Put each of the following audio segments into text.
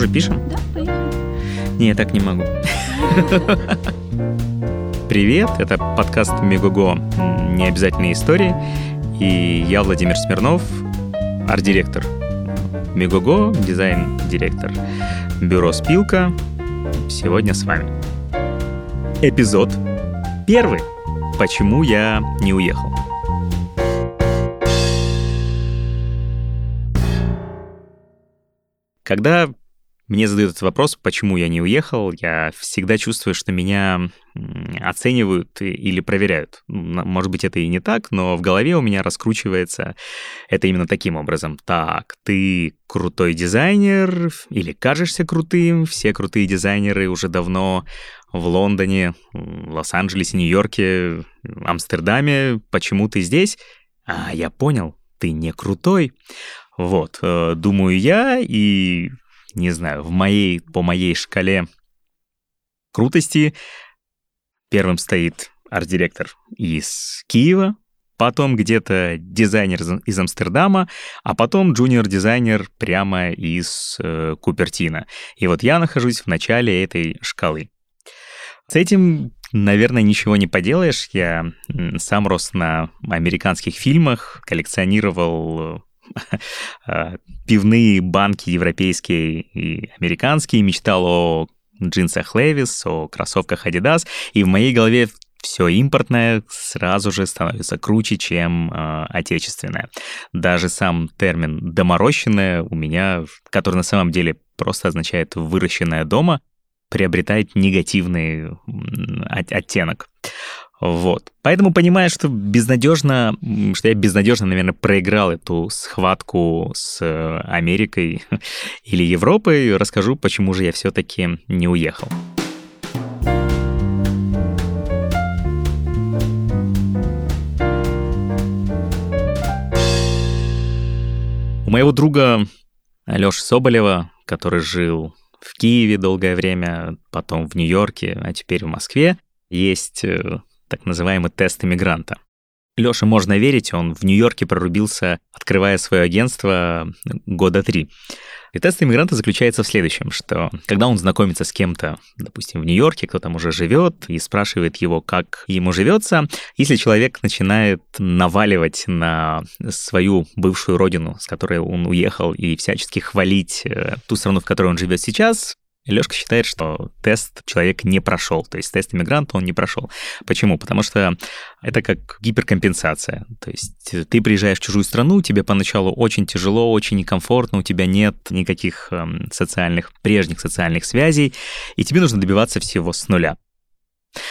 уже пишем? Да, поехали. Не, я так не могу. Привет, это подкаст Мегого «Необязательные истории». И я Владимир Смирнов, арт-директор Мегого, дизайн-директор бюро «Спилка». Сегодня с вами. Эпизод первый. Почему я не уехал? Когда мне задают этот вопрос, почему я не уехал, я всегда чувствую, что меня оценивают или проверяют. Может быть, это и не так, но в голове у меня раскручивается это именно таким образом. Так, ты крутой дизайнер или кажешься крутым, все крутые дизайнеры уже давно в Лондоне, Лос-Анджелесе, Нью-Йорке, Амстердаме. Почему ты здесь? А, я понял, ты не крутой. Вот, э, думаю я, и не знаю, в моей, по моей шкале крутости первым стоит арт-директор из Киева, потом где-то дизайнер из Амстердама, а потом джуниор-дизайнер прямо из э, Купертина. И вот я нахожусь в начале этой шкалы. С этим, наверное, ничего не поделаешь. Я сам рос на американских фильмах, коллекционировал А, пивные банки европейские и американские, мечтал о джинсах Levi's, о кроссовках Adidas, и в моей голове все импортное сразу же становится круче, чем э, отечественное. Даже сам термин «доморощенное» у меня, который на самом деле просто означает «выращенное дома», приобретает негативный оттенок. Вот. Поэтому понимая, что безнадежно, что я безнадежно, наверное, проиграл эту схватку с э, Америкой или Европой, расскажу, почему же я все-таки не уехал. У моего друга Алёши Соболева, который жил в Киеве долгое время, потом в Нью-Йорке, а теперь в Москве, есть э, так называемый тест иммигранта. Лёше можно верить, он в Нью-Йорке прорубился, открывая свое агентство года три. И тест иммигранта заключается в следующем, что когда он знакомится с кем-то, допустим, в Нью-Йорке, кто там уже живет, и спрашивает его, как ему живется, если человек начинает наваливать на свою бывшую родину, с которой он уехал, и всячески хвалить э, ту страну, в которой он живет сейчас, Лешка считает, что тест человек не прошел, то есть тест иммигранта он не прошел. Почему? Потому что это как гиперкомпенсация. То есть ты приезжаешь в чужую страну, тебе поначалу очень тяжело, очень некомфортно, у тебя нет никаких эм, социальных, прежних социальных связей, и тебе нужно добиваться всего с нуля.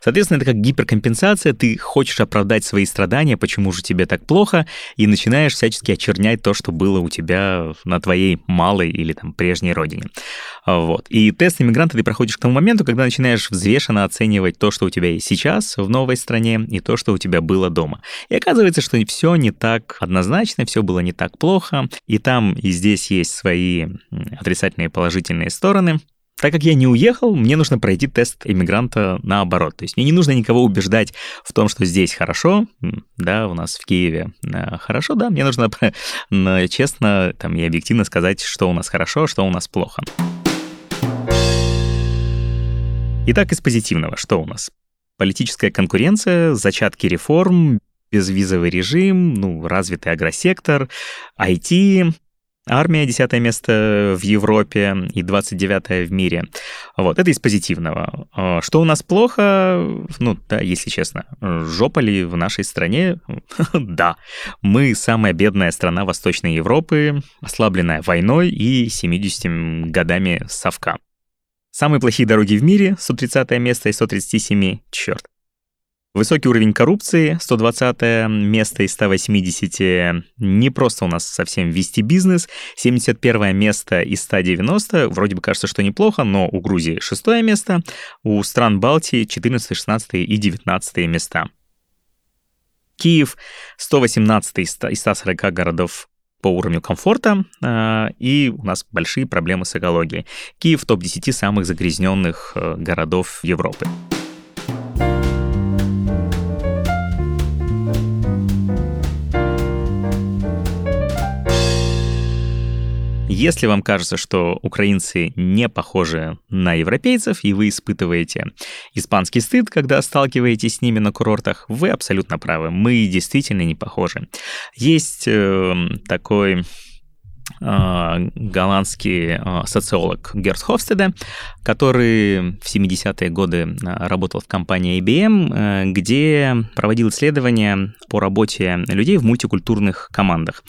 Соответственно, это как гиперкомпенсация, ты хочешь оправдать свои страдания, почему же тебе так плохо, и начинаешь всячески очернять то, что было у тебя на твоей малой или там прежней родине. Вот. И тест иммигранта ты проходишь к тому моменту, когда начинаешь взвешенно оценивать то, что у тебя есть сейчас в новой стране, и то, что у тебя было дома. И оказывается, что все не так однозначно, все было не так плохо, и там, и здесь есть свои отрицательные и положительные стороны. Так как я не уехал, мне нужно пройти тест иммигранта наоборот. То есть мне не нужно никого убеждать в том, что здесь хорошо, да, у нас в Киеве э, хорошо, да, мне нужно честно там, и объективно сказать, что у нас хорошо, что у нас плохо. Итак, из позитивного, что у нас? Политическая конкуренция, зачатки реформ, безвизовый режим, ну, развитый агросектор, IT, Армия 10 место в Европе и 29 в мире. Вот, это из позитивного. А, что у нас плохо? Ну, да, если честно, жопа ли в нашей стране? да. Мы самая бедная страна Восточной Европы, ослабленная войной и 70 годами совка. Самые плохие дороги в мире, 130 место и 137, черт. Высокий уровень коррупции, 120 место из 180. Не просто у нас совсем вести бизнес. 71 место из 190. Вроде бы кажется, что неплохо, но у Грузии 6 место. У стран Балтии 14, 16 и 19 места. Киев 118 из 140 городов по уровню комфорта, а, и у нас большие проблемы с экологией. Киев топ-10 самых загрязненных э, городов Европы. Если вам кажется, что украинцы не похожи на европейцев, и вы испытываете испанский стыд, когда сталкиваетесь с ними на курортах, вы абсолютно правы. Мы действительно не похожи. Есть э, такой голландский а, социолог Герс Хофстеде, который в 70-е годы а, работал в компании IBM, э, где проводил исследования по работе людей в мультикультурных командах.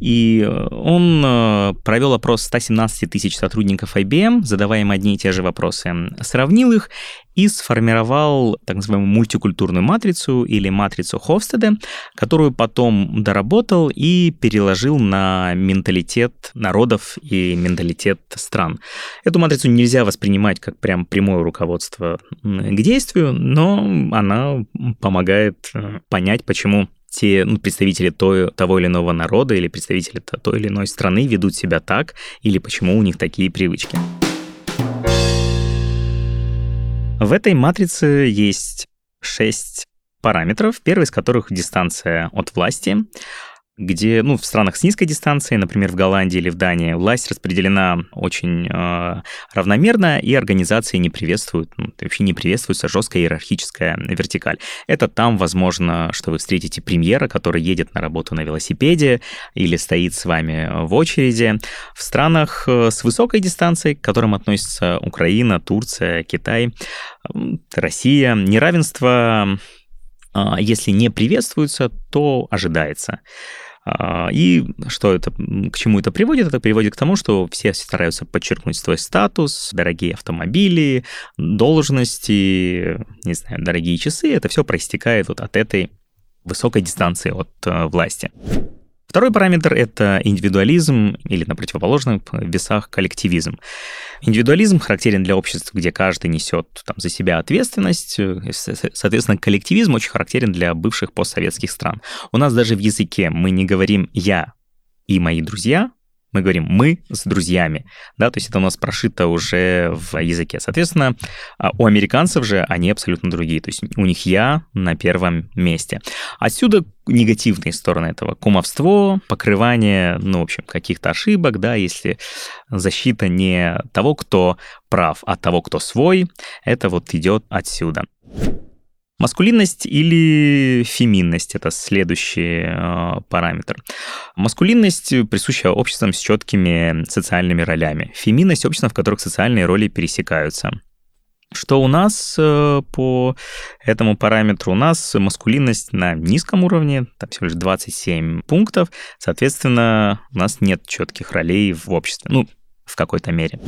И он э, провел опрос 117 тысяч сотрудников IBM, задавая им одни и те же вопросы, сравнил их и сформировал так называемую мультикультурную матрицу или матрицу Ховстеда, которую потом доработал и переложил на менталитет народов и менталитет стран. Эту матрицу нельзя воспринимать как прям прямое руководство к действию, но она помогает э, понять, почему те ну, представители той, того или иного народа или представители той или иной страны ведут себя так, или почему у них такие привычки. В этой матрице есть шесть параметров, первый из которых дистанция от власти, где, ну, в странах с низкой дистанцией, например, в Голландии или в Дании, власть распределена очень э, равномерно, и организации не приветствуют, ну, вообще не приветствуется жесткая иерархическая вертикаль. Это там, возможно, что вы встретите премьера, который едет на работу на велосипеде или стоит с вами в очереди. В странах э, с высокой дистанцией, к которым относятся Украина, Турция, Китай, Россия, неравенство а, если не приветствуется, то ожидается. А, и что это, к чему это приводит? Это приводит к тому, что все стараются подчеркнуть свой статус, дорогие автомобили, должности, не знаю, дорогие часы. Это все проистекает вот от этой высокой дистанции от э, власти. Второй параметр — это индивидуализм или на противоположных весах коллективизм. Индивидуализм характерен для обществ, где каждый несет там, за себя ответственность. Соответственно, коллективизм очень характерен для бывших постсоветских стран. У нас даже в языке мы не говорим «я и мои друзья», мы говорим «мы с друзьями», да, то есть это у нас прошито уже в языке. Соответственно, а, у американцев же они абсолютно другие, то есть у них «я» на первом месте. Отсюда негативные стороны этого. Кумовство, покрывание, ну, в общем, каких-то ошибок, да, если защита не того, кто прав, а того, кто свой, это вот идет отсюда. Маскулинность или феминность – это следующий э, параметр. Маскулинность присуща обществам с четкими социальными ролями. Феминность – обществам, в которых социальные роли пересекаются. Что у нас э, по этому параметру? У нас маскулинность на низком уровне, там всего лишь 27 пунктов. Соответственно, у нас нет четких ролей в обществе. Ну, в какой-то мере.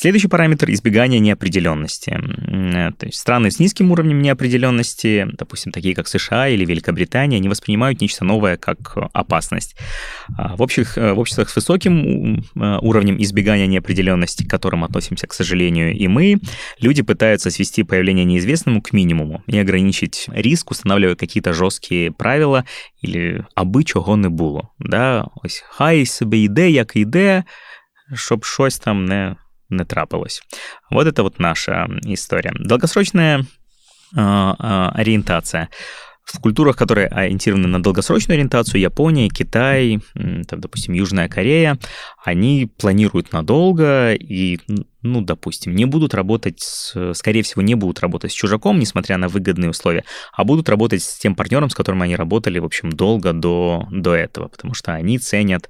Следующий параметр — избегание неопределенности. Э, то есть страны с низким уровнем неопределенности, допустим, такие как США или Великобритания, не воспринимают нечто новое как опасность. А в, общих, э, в обществах с высоким э, уровнем избегания неопределенности, к которым относимся, к сожалению, и мы, люди пытаются свести появление неизвестному к минимуму и ограничить риск, устанавливая какие-то жесткие правила или аби чого не було. Да? Ось хай себе йде, як йде, щоб щось там не не трапилось. Вот это вот наша история. Долгосрочная э, э, ориентация. В культурах, которые ориентированы на долгосрочную ориентацию, Япония, Китай, там, допустим, Южная Корея, они планируют надолго и, ну, допустим, не будут работать, с, скорее всего, не будут работать с чужаком, несмотря на выгодные условия, а будут работать с тем партнером, с которым они работали, в общем, долго до, до этого, потому что они ценят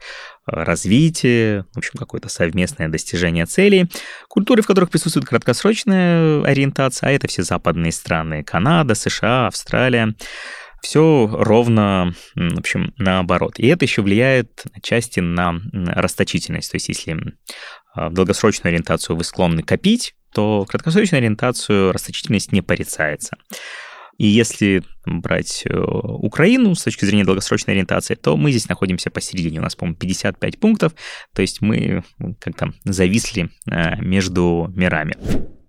развитие, в общем, какое-то совместное достижение целей. Культуры, в которых присутствует краткосрочная ориентация, а это все западные страны, Канада, США, Австралия, все ровно, в общем, наоборот. И это еще влияет отчасти на расточительность. То есть если в долгосрочную ориентацию вы склонны копить, то краткосрочную ориентацию расточительность не порицается. И если брать э, Украину с точки зрения долгосрочной ориентации, то мы здесь находимся посередине. У нас, по-моему, 55 пунктов, то есть мы как-то зависли э, между мирами.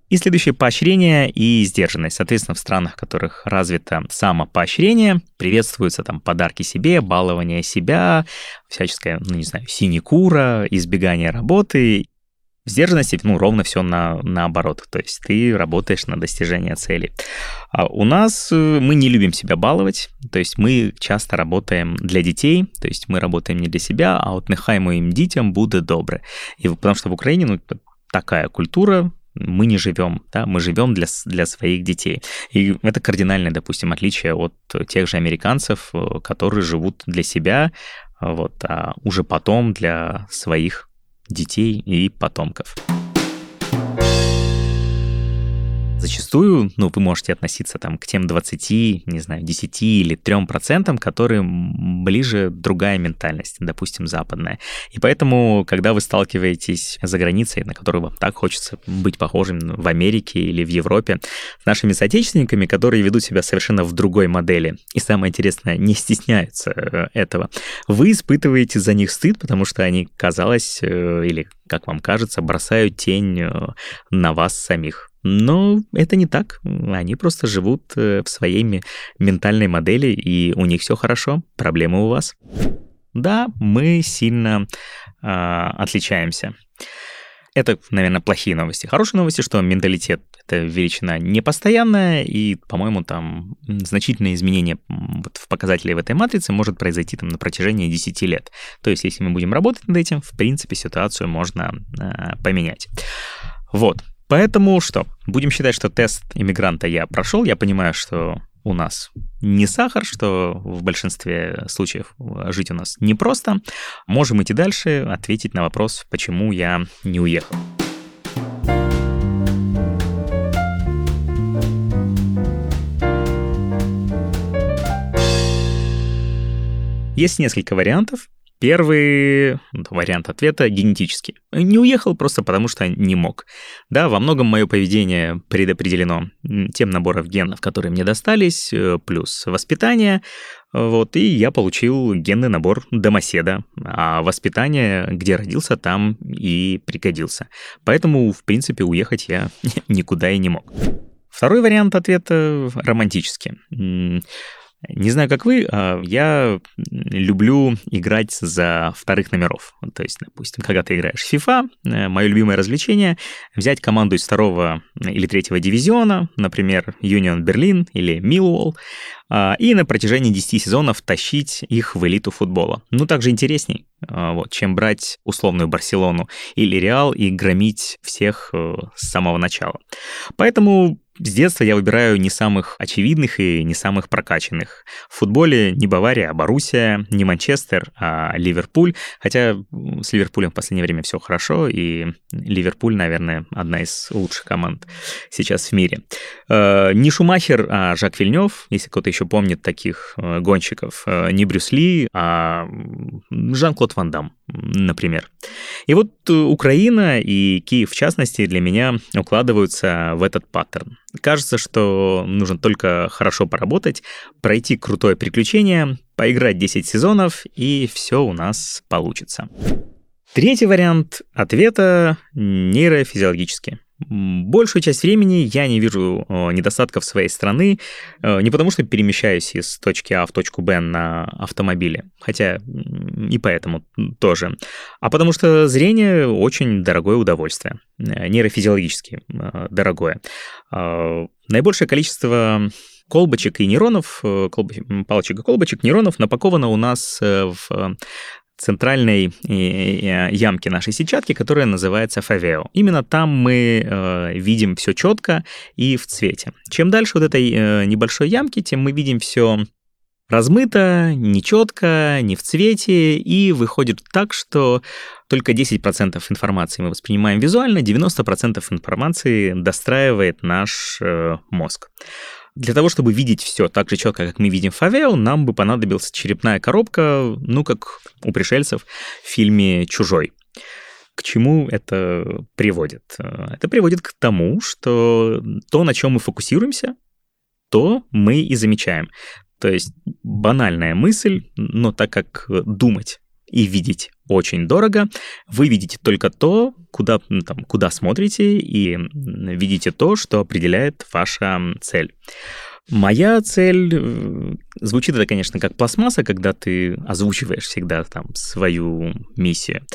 И следующее поощрение и сдержанность. Соответственно, в странах, в которых развито самопоощрение, приветствуются там подарки себе, балование себя, всяческая, ну не знаю, синекура, избегание работы В сдержанности, ну, ровно все на, наоборот. То есть ты работаешь на достижение цели. А у нас э, мы не любим себя баловать, то есть мы часто работаем для детей, то есть мы работаем не для себя, а вот нехай моим детям будет добре. И потому что в Украине, ну, такая культура, мы не живем, да, мы живем для, для своих детей. И это кардинальное, допустим, отличие от тех же американцев, э, которые живут для себя, вот, а уже потом для своих детей и потомков. Зачастую, ну, вы можете относиться там к тем 20, не знаю, 10 или 3 процентам, которые ближе другая ментальность, допустим, западная. И поэтому, когда вы сталкиваетесь за границей, на которую вам так хочется быть похожим в Америке или в Европе, с нашими соотечественниками, которые ведут себя совершенно в другой модели, и самое интересное, не стесняются э, этого, вы испытываете за них стыд, потому что они, казалось, э, или как вам кажется, бросают тень э, на вас самих. Но это не так. Они просто живут э, в своей ментальной модели, и у них все хорошо. Проблемы у вас. Да, мы сильно э, отличаемся. Это, наверное, плохие новости. Хорошие новости, что менталитет — это величина непостоянная, и, по-моему, там значительное изменение вот в показателе в этой матрице может произойти там на протяжении 10 лет. То есть, если мы будем работать над этим, в принципе, ситуацию можно э, поменять. Вот. Поэтому что? Будем считать, что тест иммигранта я прошел. Я понимаю, что у нас не сахар, что в большинстве случаев жить у нас непросто. Можем идти дальше, ответить на вопрос, почему я не уехал. Есть несколько вариантов. Первый вариант ответа генетический. Не уехал просто потому, что не мог. Да, во многом мое поведение предопределено тем набором генов, которые мне достались, э, плюс воспитание. Вот, и я получил генный набор домоседа, а воспитание, где родился, там и пригодился. Поэтому, в принципе, уехать я никуда и не мог. Второй вариант ответа романтический. Не знаю, как вы, а я люблю играть за вторых номеров. То есть, допустим, когда ты играешь в FIFA, э, мое любимое развлечение — взять команду из второго или третьего дивизиона, например, Union Берлин или Millwall, а, и на протяжении 10 сезонов тащить их в элиту футбола. Ну, также интересней, а, вот, чем брать условную Барселону или Реал и громить всех э, с самого начала. Поэтому с детства я выбираю не самых очевидных и не самых прокачанных. В футболе не Бавария, а Боруссия, не Манчестер, а Ливерпуль. Хотя с Ливерпулем в последнее время все хорошо, и Ливерпуль, наверное, одна из лучших команд сейчас в мире. Э, не Шумахер, а Жак Вильнев, если кто-то еще помнит таких э, гонщиков. Э, не Брюс Ли, а Жан-Клод Ван Дам, например. И вот Украина и Киев, в частности, для меня укладываются в этот паттерн. Кажется, что нужно только хорошо поработать, пройти крутое приключение, поиграть 10 сезонов, и все у нас получится. Третий вариант ответа нейрофизиологический. Большую часть времени я не вижу недостатков своей страны, не потому что перемещаюсь из точки А в точку Б на автомобиле, хотя и поэтому тоже, а потому что зрение очень дорогое удовольствие, э, нейрофизиологически э, дорогое. Наибольшее количество колбочек и нейронов, э, палочек и колбочек, нейронов напаковано у нас в центральной э, ямки нашей сетчатки, которая называется фавео. Именно там мы э, видим все четко и в цвете. Чем дальше вот этой э, небольшой ямки, тем мы видим все размыто, нечетко, не в цвете, и выходит так, что только 10% информации мы воспринимаем визуально, 90% информации достраивает наш э, мозг. Для того, чтобы видеть все так же четко, как мы видим Фавео, нам бы понадобилась черепная коробка, ну, как у пришельцев в фильме «Чужой». К чему это приводит? Это приводит к тому, что то, на чем мы фокусируемся, то мы и замечаем. То есть банальная мысль, но так как думать и видеть очень дорого. Вы видите только то, куда, там, куда смотрите, и видите то, что определяет ваша цель. Моя цель э, звучит это, конечно, как пластмасса, когда ты озвучиваешь всегда там свою миссию.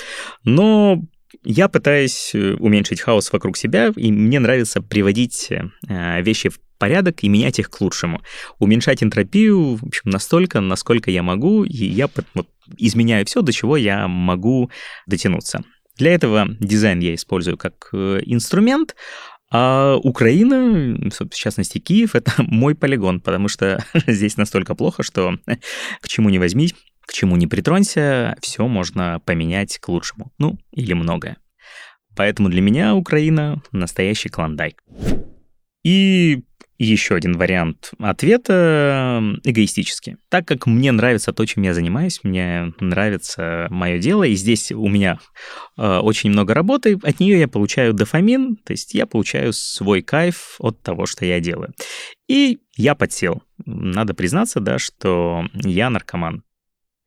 Но я пытаюсь э, уменьшить хаос вокруг себя, и мне нравится приводить э, вещи в порядок и менять их к лучшему. Уменьшать энтропию, в общем, настолько, насколько я могу, и я вот, изменяю все, до чего я могу дотянуться. Для этого дизайн я использую как э, инструмент, а Украина, в частности Киев, это мой полигон, потому что здесь настолько плохо, что к чему не возьмись, к чему не притронься, все можно поменять к лучшему. Ну, или многое. Поэтому для меня Украина настоящий клондайк. И еще один вариант ответа эгоистически. Так как мне нравится то, чем я занимаюсь, мне нравится мое дело, и здесь у меня э, очень много работы, от нее я получаю дофамин, то есть я получаю свой кайф от того, что я делаю. И я подсел. Надо признаться, да, что я наркоман.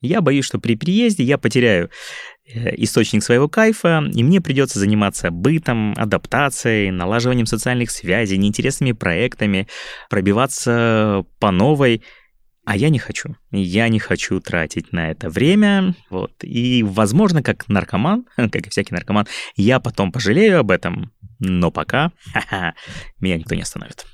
Я боюсь, что при переезде я потеряю источник своего кайфа, и мне придется заниматься бытом, адаптацией, налаживанием социальных связей, неинтересными проектами, пробиваться по новой. А я не хочу. Я не хочу тратить на это время. Вот. И, возможно, как наркоман, как и всякий наркоман, я потом пожалею об этом. Но пока меня никто не остановит.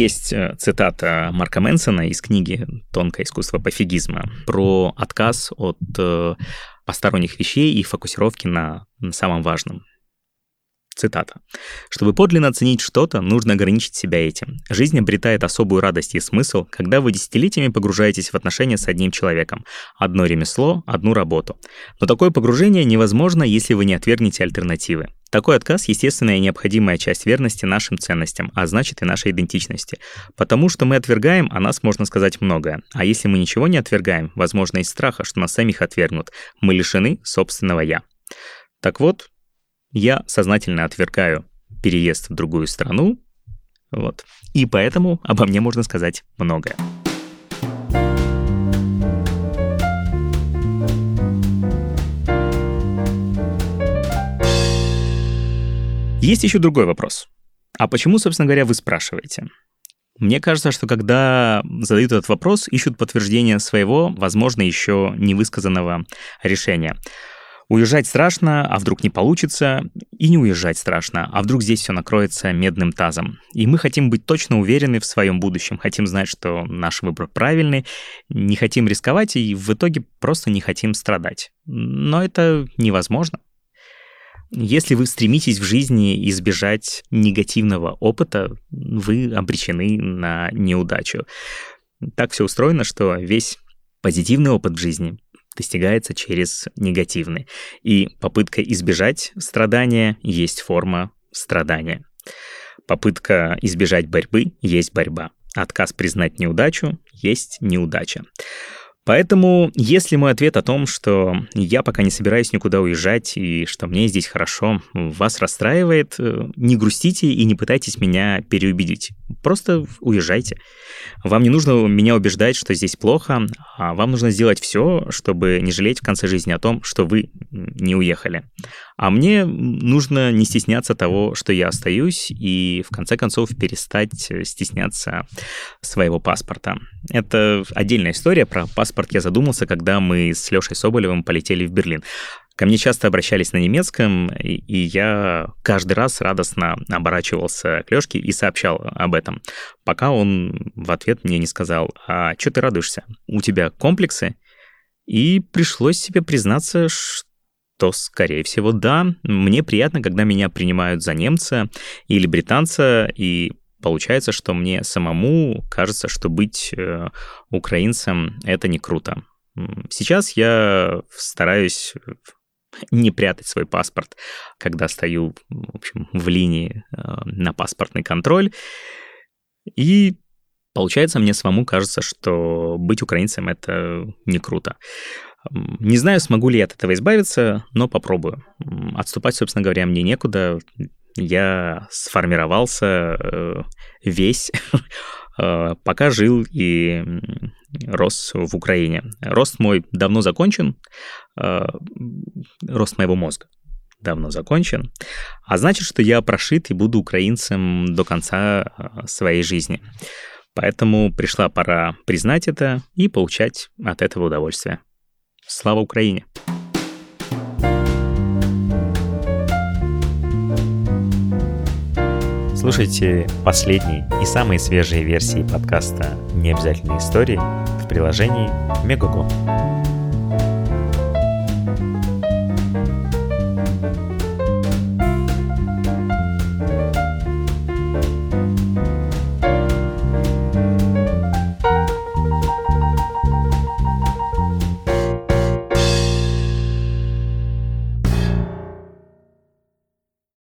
Есть э, цитата Марка Мэнсона из книги «Тонкое искусство пофигизма» про отказ от э, посторонних вещей и фокусировки на, на самом важном. Цитата. «Чтобы подлинно оценить что-то, нужно ограничить себя этим. Жизнь обретает особую радость и смысл, когда вы десятилетиями погружаетесь в отношения с одним человеком. Одно ремесло, одну работу. Но такое погружение невозможно, если вы не отвергнете альтернативы. Такой отказ – естественная и необходимая часть верности нашим ценностям, а значит и нашей идентичности. Потому что мы отвергаем, о нас можно сказать многое. А если мы ничего не отвергаем, возможно из страха, что нас самих отвергнут, мы лишены собственного «я». Так вот, я сознательно отвергаю переезд в другую страну, вот. И поэтому обо мне можно сказать многое. Есть еще другой вопрос. А почему, собственно говоря, вы спрашиваете? Мне кажется, что когда задают этот вопрос, ищут подтверждение своего, возможно, еще невысказанного решения. Уезжать страшно, а вдруг не получится, и не уезжать страшно, а вдруг здесь все накроется медным тазом. И мы хотим быть точно уверены в своем будущем, хотим знать, что наш выбор правильный, не хотим рисковать и в итоге просто не хотим страдать. Но это невозможно. Если вы стремитесь в жизни избежать негативного опыта, вы обречены на неудачу. Так все устроено, что весь позитивный опыт в жизни достигается через негативный. И попытка избежать страдания есть форма страдания. Попытка избежать борьбы есть борьба. Отказ признать неудачу есть неудача. Поэтому, если мой ответ о том, что я пока не собираюсь никуда уезжать и что мне здесь хорошо, вас расстраивает, э, не грустите и не пытайтесь меня переубедить. Просто уезжайте. Вам не нужно меня убеждать, что здесь плохо, а вам нужно сделать все, чтобы не жалеть в конце жизни о том, что вы не уехали. А мне нужно не стесняться того, что я остаюсь, и в конце концов перестать стесняться своего паспорта. Это отдельная история. Про паспорт я задумался, когда мы с Лешей Соболевым полетели в Берлин. Ко мне часто обращались на немецком, и я каждый раз радостно оборачивался к Лёшке и сообщал об этом, пока он в ответ мне не сказал, а что ты радуешься? У тебя комплексы? И пришлось себе признаться, что то, скорее всего, да. Мне приятно, когда меня принимают за немца или британца, и получается, что мне самому кажется, что быть э, украинцем — это не круто. Сейчас я стараюсь не прятать свой паспорт, когда стою, в общем, в линии э, на паспортный контроль. И получается, мне самому кажется, что быть украинцем — это не круто. Не знаю, смогу ли я от этого избавиться, но попробую. Отступать, собственно говоря, мне некуда. Я сформировался э, весь, э, пока жил и рос в Украине. Рост мой давно закончен, э, рост моего мозга. давно закончен, а значит, что я прошит и буду украинцем до конца своей жизни. Поэтому пришла пора признать это и получать от этого удовольствие. Слава Украине! Слушайте последние и самые свежие версии подкаста «Необязательные истории» в приложении Мегаго.